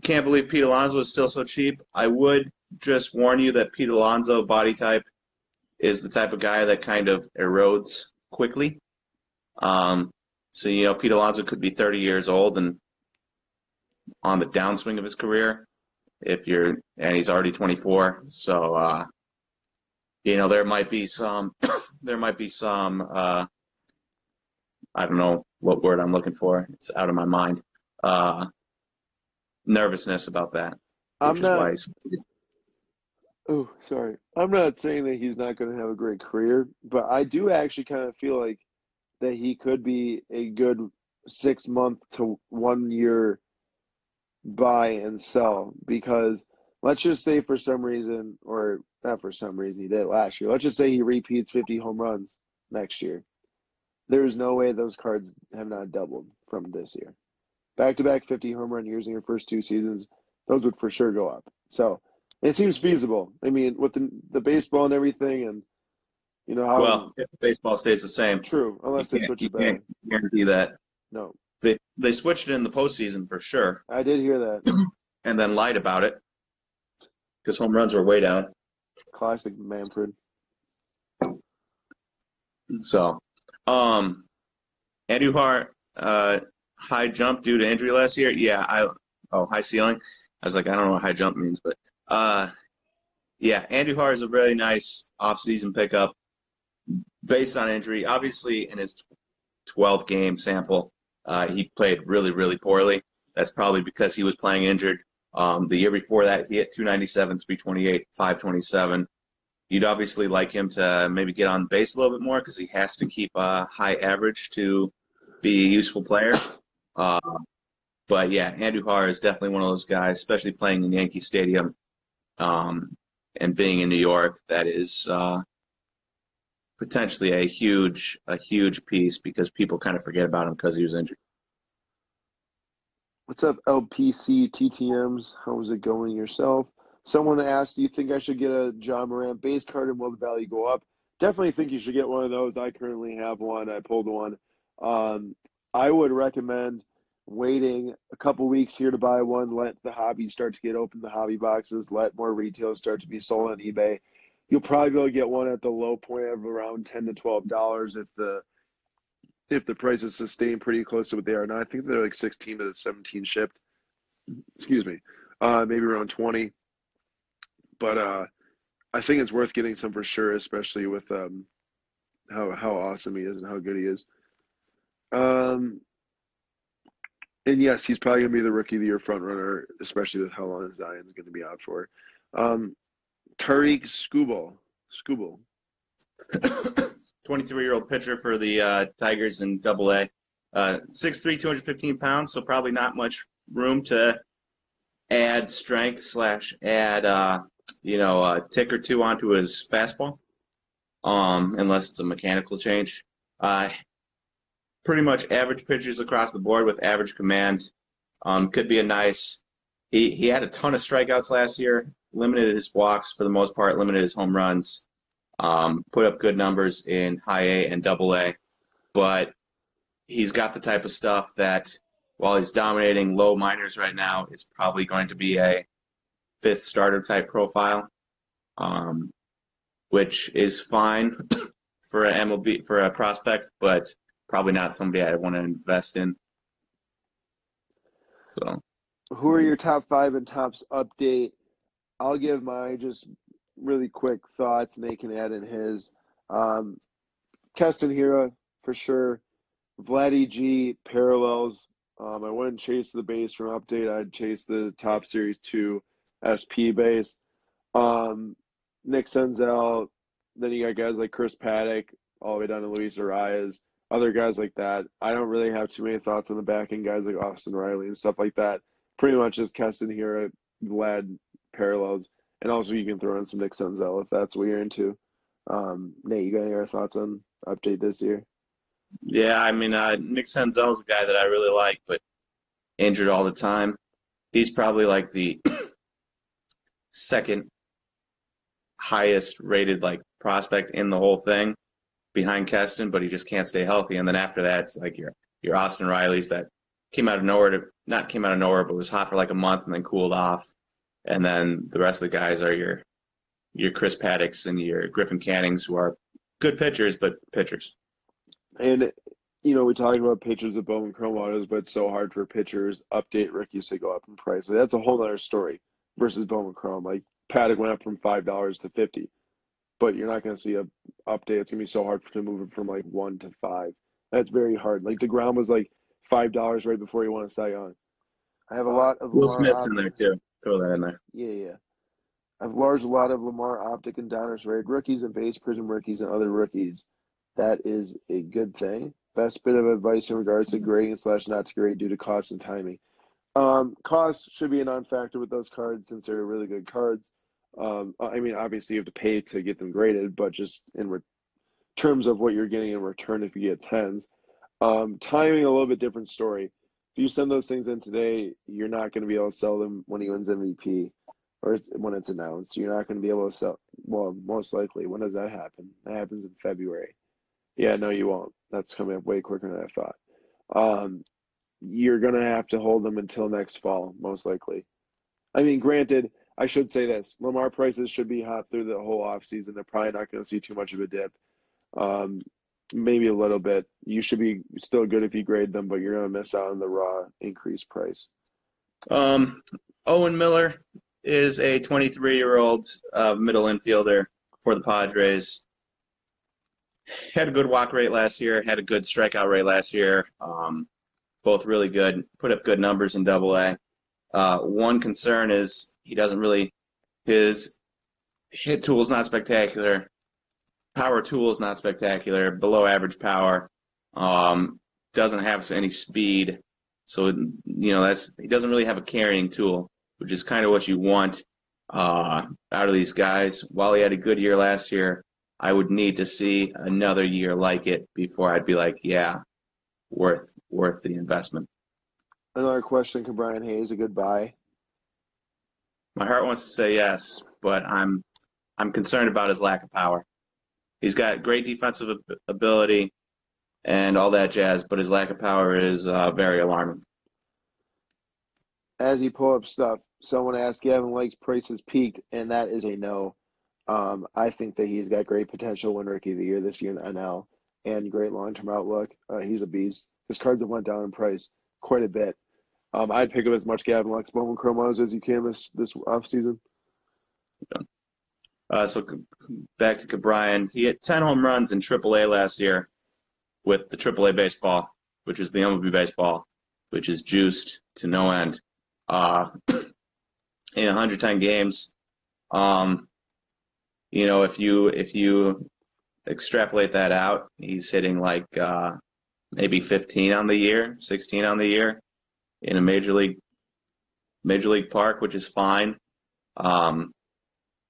can't believe Pete Alonso is still so cheap. I would just warn you that Pete Alonso body type is the type of guy that kind of erodes quickly. Um, so you know, Pete Alonso could be 30 years old and on the downswing of his career. If you're and he's already 24, so uh, you know there might be some (coughs) there might be some uh, I don't know what word I'm looking for. It's out of my mind. Uh, nervousness about that. I'm not. Oh, sorry. I'm not saying that he's not going to have a great career, but I do actually kind of feel like that he could be a good six month to one year buy and sell because let's just say for some reason, or not for some reason, he did last year. Let's just say he repeats 50 home runs next year. There's no way those cards have not doubled from this year. Back to back 50 home run years in your first two seasons, those would for sure go up. So it seems feasible. I mean, with the, the baseball and everything, and you know how. Well, if baseball stays the same. True, unless they switch it back. Can't guarantee that. No. They they switched it in the postseason for sure. I did hear that. (clears throat) and then lied about it because home runs were way down. Classic Manfred. So, um, Hart. uh, high jump due to injury last year. Yeah, I oh high ceiling. I was like, I don't know what high jump means, but uh, yeah, Andujar is a really nice off-season pickup based on injury. Obviously, in his 12 game sample, uh, he played really, really poorly. That's probably because he was playing injured. Um, the year before that, he hit 297, 328, 527. You'd obviously like him to maybe get on base a little bit more because he has to keep a high average to be a useful player. Uh, but yeah, Andujar is definitely one of those guys, especially playing in Yankee Stadium um, and being in New York. That is uh, potentially a huge, a huge piece because people kind of forget about him because he was injured. What's up, LPC TTMs? How is it going yourself? Someone asked, "Do you think I should get a Ja Morant base card and will the value go up?" Definitely think you should get one of those. I currently have one. I pulled one. Um, I would recommend waiting a couple weeks here to buy one. Let the hobby start to get open, the hobby boxes. Let more retail start to be sold on eBay. You'll probably be able to get one at the low point of around ten to twelve dollars if the if the prices sustain pretty close to what they are now. I think they're like sixteen to seventeen shipped. Excuse me, uh, maybe around twenty. But uh, I think it's worth getting some for sure, especially with um, how how awesome he is and how good he is. Um, and yes, he's probably to be the rookie of the year front runner, especially with how long Zion's to be out for. Um, Tarik Skubal, Skubal, (coughs) 23 year old pitcher for the uh, Tigers in Double A, uh, 6'3", 215 pounds, so probably not much room to add strength slash add uh, you know a tick or two onto his fastball, um, unless it's a mechanical change. Uh, pretty much average pitchers across the board with average command. Um, could be a nice. He he had a ton of strikeouts last year. Limited his walks for the most part. Limited his home runs. Um, put up good numbers in high A and double A, but he's got the type of stuff that while he's dominating low minors right now, it's probably going to be a fifth starter type profile, um, which is fine (coughs) for an MLB for a prospect, but probably not somebody I want to invest in. So, who are your top five and Topps update? I'll give my just really quick thoughts, and they can add in his. Um, Keston Hiura for sure. Vladdy G parallels. Um, I wouldn't chase the base from update. I'd chase the Topps series two SP base. Um, Nick Senzel. Then you got guys like Chris Paddack, all the way down to Luis Arraez other guys like that. I don't really have too many thoughts on the back end guys like Austin Riley and stuff like that. Pretty much just Keston Hiura, Vlad parallels, and also you can throw in some Nick Senzel if that's what you're into. Um, Nate, you got any thoughts on update this year? Yeah, I mean, uh, Nick Senzel's a guy that I really like, but injured all the time. He's probably like the (clears throat) second highest rated like prospect in the whole thing behind Keston, but he just can't stay healthy. And then after that, it's like your your Austin Riley's that came out of nowhere to not came out of nowhere, but was hot for like a month and then cooled off. And then the rest of the guys are your your Chris Paddacks and your Griffin Cannings, who are good pitchers, but pitchers. And you know, we talk about pitchers of Bowman Chrome Autos, but it's so hard for pitchers update rookies to go up in price. So that's a whole other story versus Bowman Chrome. Like Paddack went up from five dollars to fifty, but you're not going to see a update. It's going to be so hard to move it from like one to five. That's very hard. Like deGrom was like five dollars right before he won a Cy Young. I have a lot of Will Lamar Smith's in there too. Throw that in there. Yeah, yeah. I have large a lot of Lamar Optic and Donruss rated rookies and base prism rookies and other rookies. That is a good thing. Best bit of advice in regards to grading slash not to grade due to cost and timing. Um, cost should be a non-factor with those cards since they're really good cards. Um, I mean, obviously you have to pay to get them graded, but just in re- terms of what you're getting in return if you get tens. Um, timing a little bit different story. If you send those things in today, you're not going to be able to sell them when he wins MVP or when it's announced. You're not going to be able to sell. Well, most likely. When does that happen? That happens in February. Yeah, no, you won't. That's coming up way quicker than I thought. Um, you're going to have to hold them until next fall, most likely. I mean, granted, I should say this Lamar prices should be hot through the whole offseason. They're probably not going to see too much of a dip. Um, maybe a little bit. You should be still good if you grade them, but you're going to miss out on the raw increased price. Um, Owen Miller is a 23 year old uh, middle infielder for the Padres. Had a good walk rate last year. Had a good strikeout rate last year. Um, both really good. Put up good numbers in Double A. Uh, one concern is he doesn't really his hit tool is not spectacular. Power tool is not spectacular. Below average power. Um, doesn't have any speed. So you know that's he doesn't really have a carrying tool, which is kind of what you want uh, out of these guys. While he had a good year last year, I would need to see another year like it before I'd be like, yeah, worth worth the investment. Another question Ke'Bryan Hayes a good buy? My heart wants to say yes, but I'm I'm concerned about his lack of power. He's got great defensive ability and all that jazz, but his lack of power is uh, very alarming. As you pull up stuff, someone asked Gavin Lux's prices peaked, and that is a no. Um, I think that he's got great potential to win Rookie of the Year this year in NL and great long term outlook. Uh, he's a beast. His cards have went down in price quite a bit. Um, I'd pick up as much Gavin Lux Bowman Chromos as you can this this off season. Uh, so back to Brian, he hit 10 home runs in AAA last year with the AAA baseball, which is the MLB baseball, which is juiced to no end. Uh, (clears throat) in 110 games, um, you know, if you if you extrapolate that out, he's hitting like uh, maybe 15 on the year, 16 on the year in a major league major league park, which is fine. Um,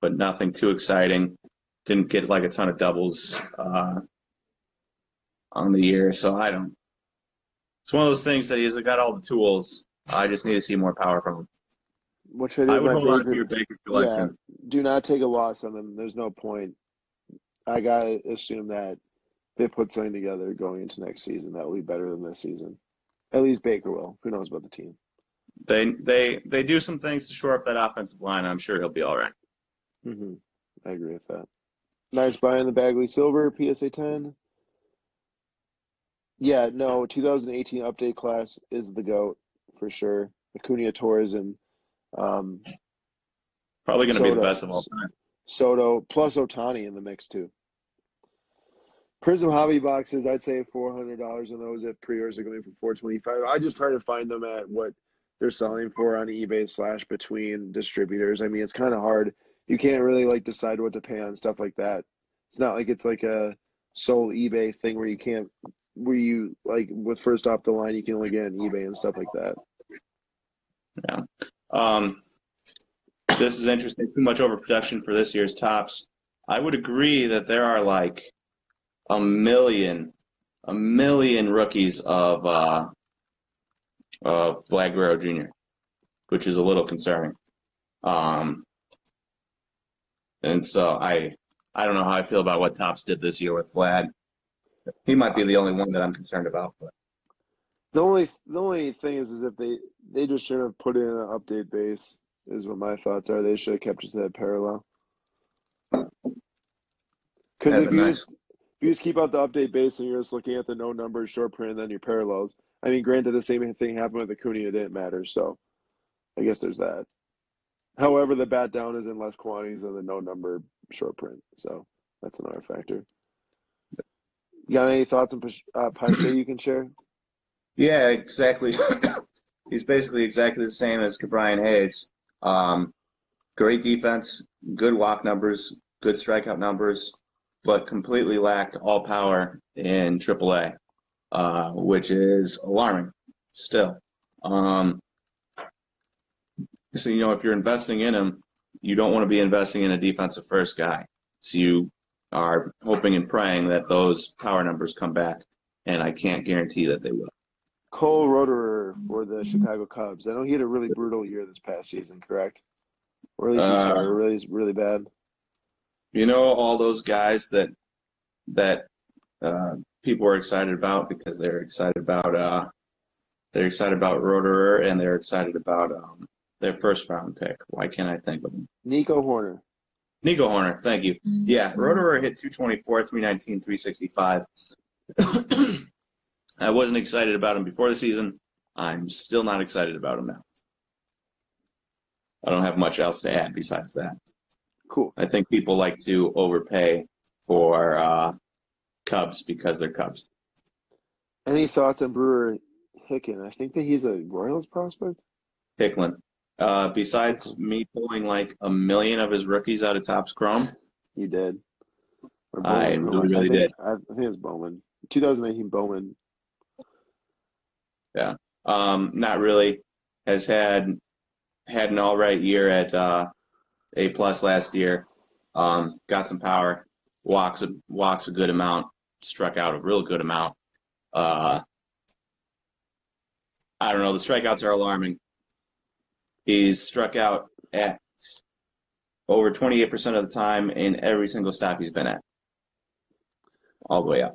but nothing too exciting. Didn't get like a ton of doubles uh, on the year, so I don't. It's one of those things that he's got all the tools. I just need to see more power from him. Should I would hold on to your Baker collection. do not take a loss on them. There's no point. I gotta assume that they put something together going into next season that will be better than this season. At least Baker will. Who knows about the team? They they they do some things to shore up that offensive line. I'm sure he'll be all right. Mm-hmm. I agree with that. Nice buy in the Bagley Silver PSA 10. Yeah, no, 2018 update class is the goat for sure. Acuna Torres and um, Probably going to be the best of all time. Soto plus Ohtani in the mix too. Prism hobby boxes, I'd say four hundred dollars on those if pre-orders are going for four twenty-five. I just try to find them at what they're selling for on eBay slash between distributors. I mean, it's kind of hard. You can't really like decide what to pay on stuff like that. It's not like it's like a sole eBay thing where you can't where you like with first off the line you can only get on eBay and stuff like that. Yeah. Um, this is interesting. Too much overproduction for this year's Topps. I would agree that there are like a million, a million rookies of uh, of Vlad Guerrero Jr., which is a little concerning. Um, and so I, I don't know how I feel about what Topps did this year with Vlad. He might be the only one that I'm concerned about, but The only the only thing is is if they they just should have put in an update base is what my thoughts are. They should have kept it to that parallel. Because if you nice. You just keep out the update base and you're just looking at the no numbers, short print, and then your parallels. I mean, granted, the same thing happened with Acuna, it didn't matter. So I guess there's that. However, the bat down is in less quantities than the no number short print. So that's another factor. You got any thoughts on uh, Pache you can share? Yeah, exactly. (coughs) He's basically exactly the same as Ke'Bryan Hayes. Um, great defense, good walk numbers, good strikeout numbers, but completely lacked all power in AAA, uh, which is alarming still. Um, so, you know, if you're investing in him, you don't want to be investing in a defensive first guy. So you are hoping and praying that those power numbers come back, and I can't guarantee that they will. Cole Roederer for the Chicago Cubs. I know he had a really brutal year this past season, correct? Or at least he started uh, really, really bad. You know, all those guys that that uh, people are excited about because they're excited about uh, they're excited about Roederer and they're excited about um, their first round pick. Why can't I think of him? Nico Hoerner. Nico Hoerner, thank you. Mm-hmm. Yeah, Roederer hit 224, 319, 365. (clears throat) I wasn't excited about him before the season. I'm still not excited about him now. I don't have much else to add besides that. Cool. I think people like to overpay for uh, Cubs because they're Cubs. Any thoughts on Brewer Hicklen? I think that he's a Royals prospect. Hicklen. Uh, besides me pulling like a million of his rookies out of Topps Chrome, you did. I really, really I think, did. I, I think it's Bowman. 2018 Bowman. Yeah. Um, not really. Has had had an all right year at uh, A plus last year. Um, got some power. Walks a walks a good amount. Struck out a real good amount. Uh, I don't know. The strikeouts are alarming. He's struck out at over 28% of the time in every single stop he's been at, all the way up.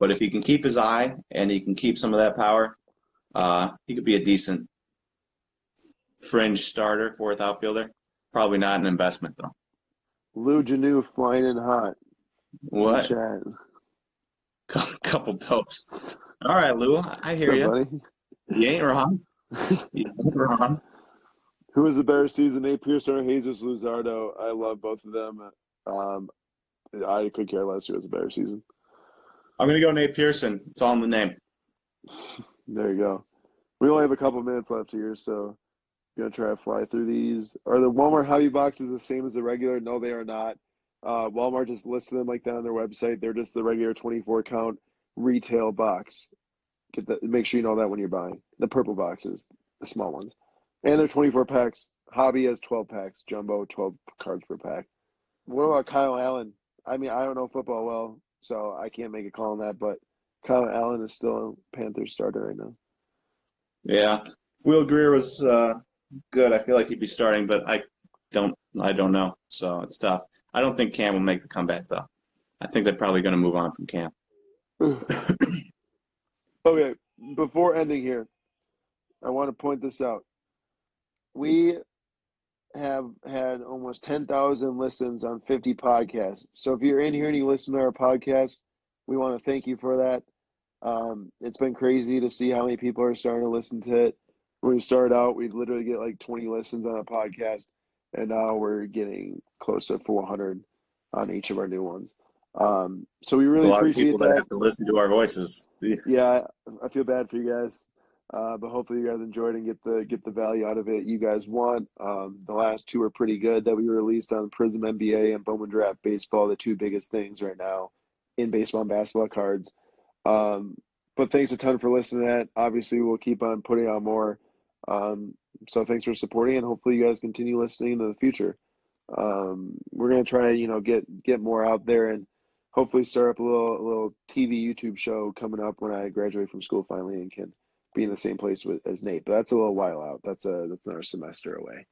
But if he can keep his eye and he can keep some of that power, uh, he could be a decent fringe starter, fourth outfielder. Probably not an investment though. Lou Janu flying in hot. What? (laughs) Couple dopes. All right, Lou. I hear you. Buddy? You ain't wrong. (laughs) you ain't wrong. Who was the better season, Nate Pearson or Jesus Luzardo? I love both of them. Um, I could care less who has a better season. I'm gonna go Nate Pearson. It's all in the name. There you go. We only have a couple minutes left here, so gonna try to fly through these. Are the Walmart hobby boxes the same as the regular? No, they are not. Uh, Walmart just listed them like that on their website. They're just the regular 24 count retail box. Get that. Make sure you know that when you're buying the purple boxes, the small ones. And they're 24 packs. Hobby has 12 packs. Jumbo, 12 cards per pack. What about Kyle Allen? I mean, I don't know football well, so I can't make a call on that, but Kyle Allen is still a Panthers starter right now. Yeah. Will Grier was uh, good. I feel like he'd be starting, but I don't I don't know. So it's tough. I don't think Cam will make the comeback though. I think they're probably going to move on from Cam. okay, before ending here, I want to point this out we have had almost 10,000 listens on 50 podcasts. So if you're in here and you listen to our podcast, we want to thank you for that. Um, it's been crazy to see how many people are starting to listen to it. When we started out, we'd literally get like 20 listens on a podcast, and now we're getting close to 400 on each of our new ones. Um, so we really appreciate that. that. have to listen to our voices. (laughs) yeah, I feel bad for you guys. Uh, but hopefully you guys enjoyed and get the get the value out of it you guys want. Um, the last two are pretty good that we released on Prism NBA and Bowman Draft Baseball, the two biggest things right now in baseball and basketball cards. Um, but thanks a ton for listening. To that obviously we'll keep on putting out more. Um, so thanks for supporting and hopefully you guys continue listening into the future. Um, we're gonna try you know get get more out there and hopefully start up a little a little TV YouTube show coming up when I graduate from school finally and can be in the same place with as Nate, but that's a little while out. That's a that's another semester away.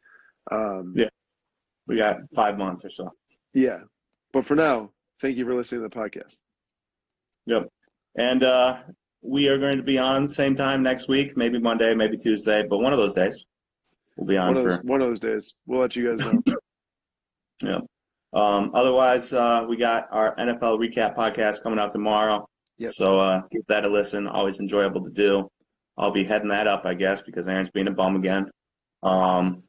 Um, yeah, we got five months or so. Yeah, but for now, thank you for listening to the podcast. Yep, and uh, we are going to be on same time next week, maybe Monday, maybe Tuesday, but one of those days we'll be on one for those, one of those days. We'll let you guys know. (laughs) yeah. Um, otherwise, uh, we got our NFL recap podcast coming out tomorrow. Yep. So uh, give that a listen. Always enjoyable to do. I'll be heading that up, I guess, because Aaron's being a bum again. Um,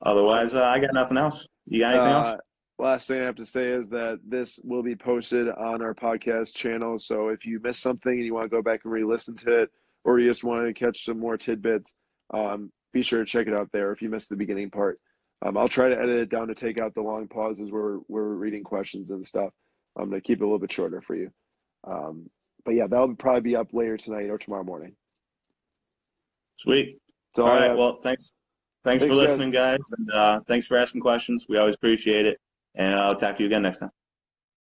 otherwise, uh, I got nothing else. You got anything else? Last thing I have to say is that this will be posted on our podcast channel. So if you missed something and you want to go back and re-listen to it, or you just want to catch some more tidbits, um, be sure to check it out there. If you missed the beginning part, um, I'll try to edit it down to take out the long pauses where we're reading questions and stuff. I'm gonna keep it a little bit shorter for you. Um, but yeah, that'll probably be up later tonight or tomorrow morning. Sweet. So All I Well, thanks. Thanks, for Thanks, guys. listening, guys. And uh, thanks for asking questions. We always appreciate it. And I'll talk to you again next time.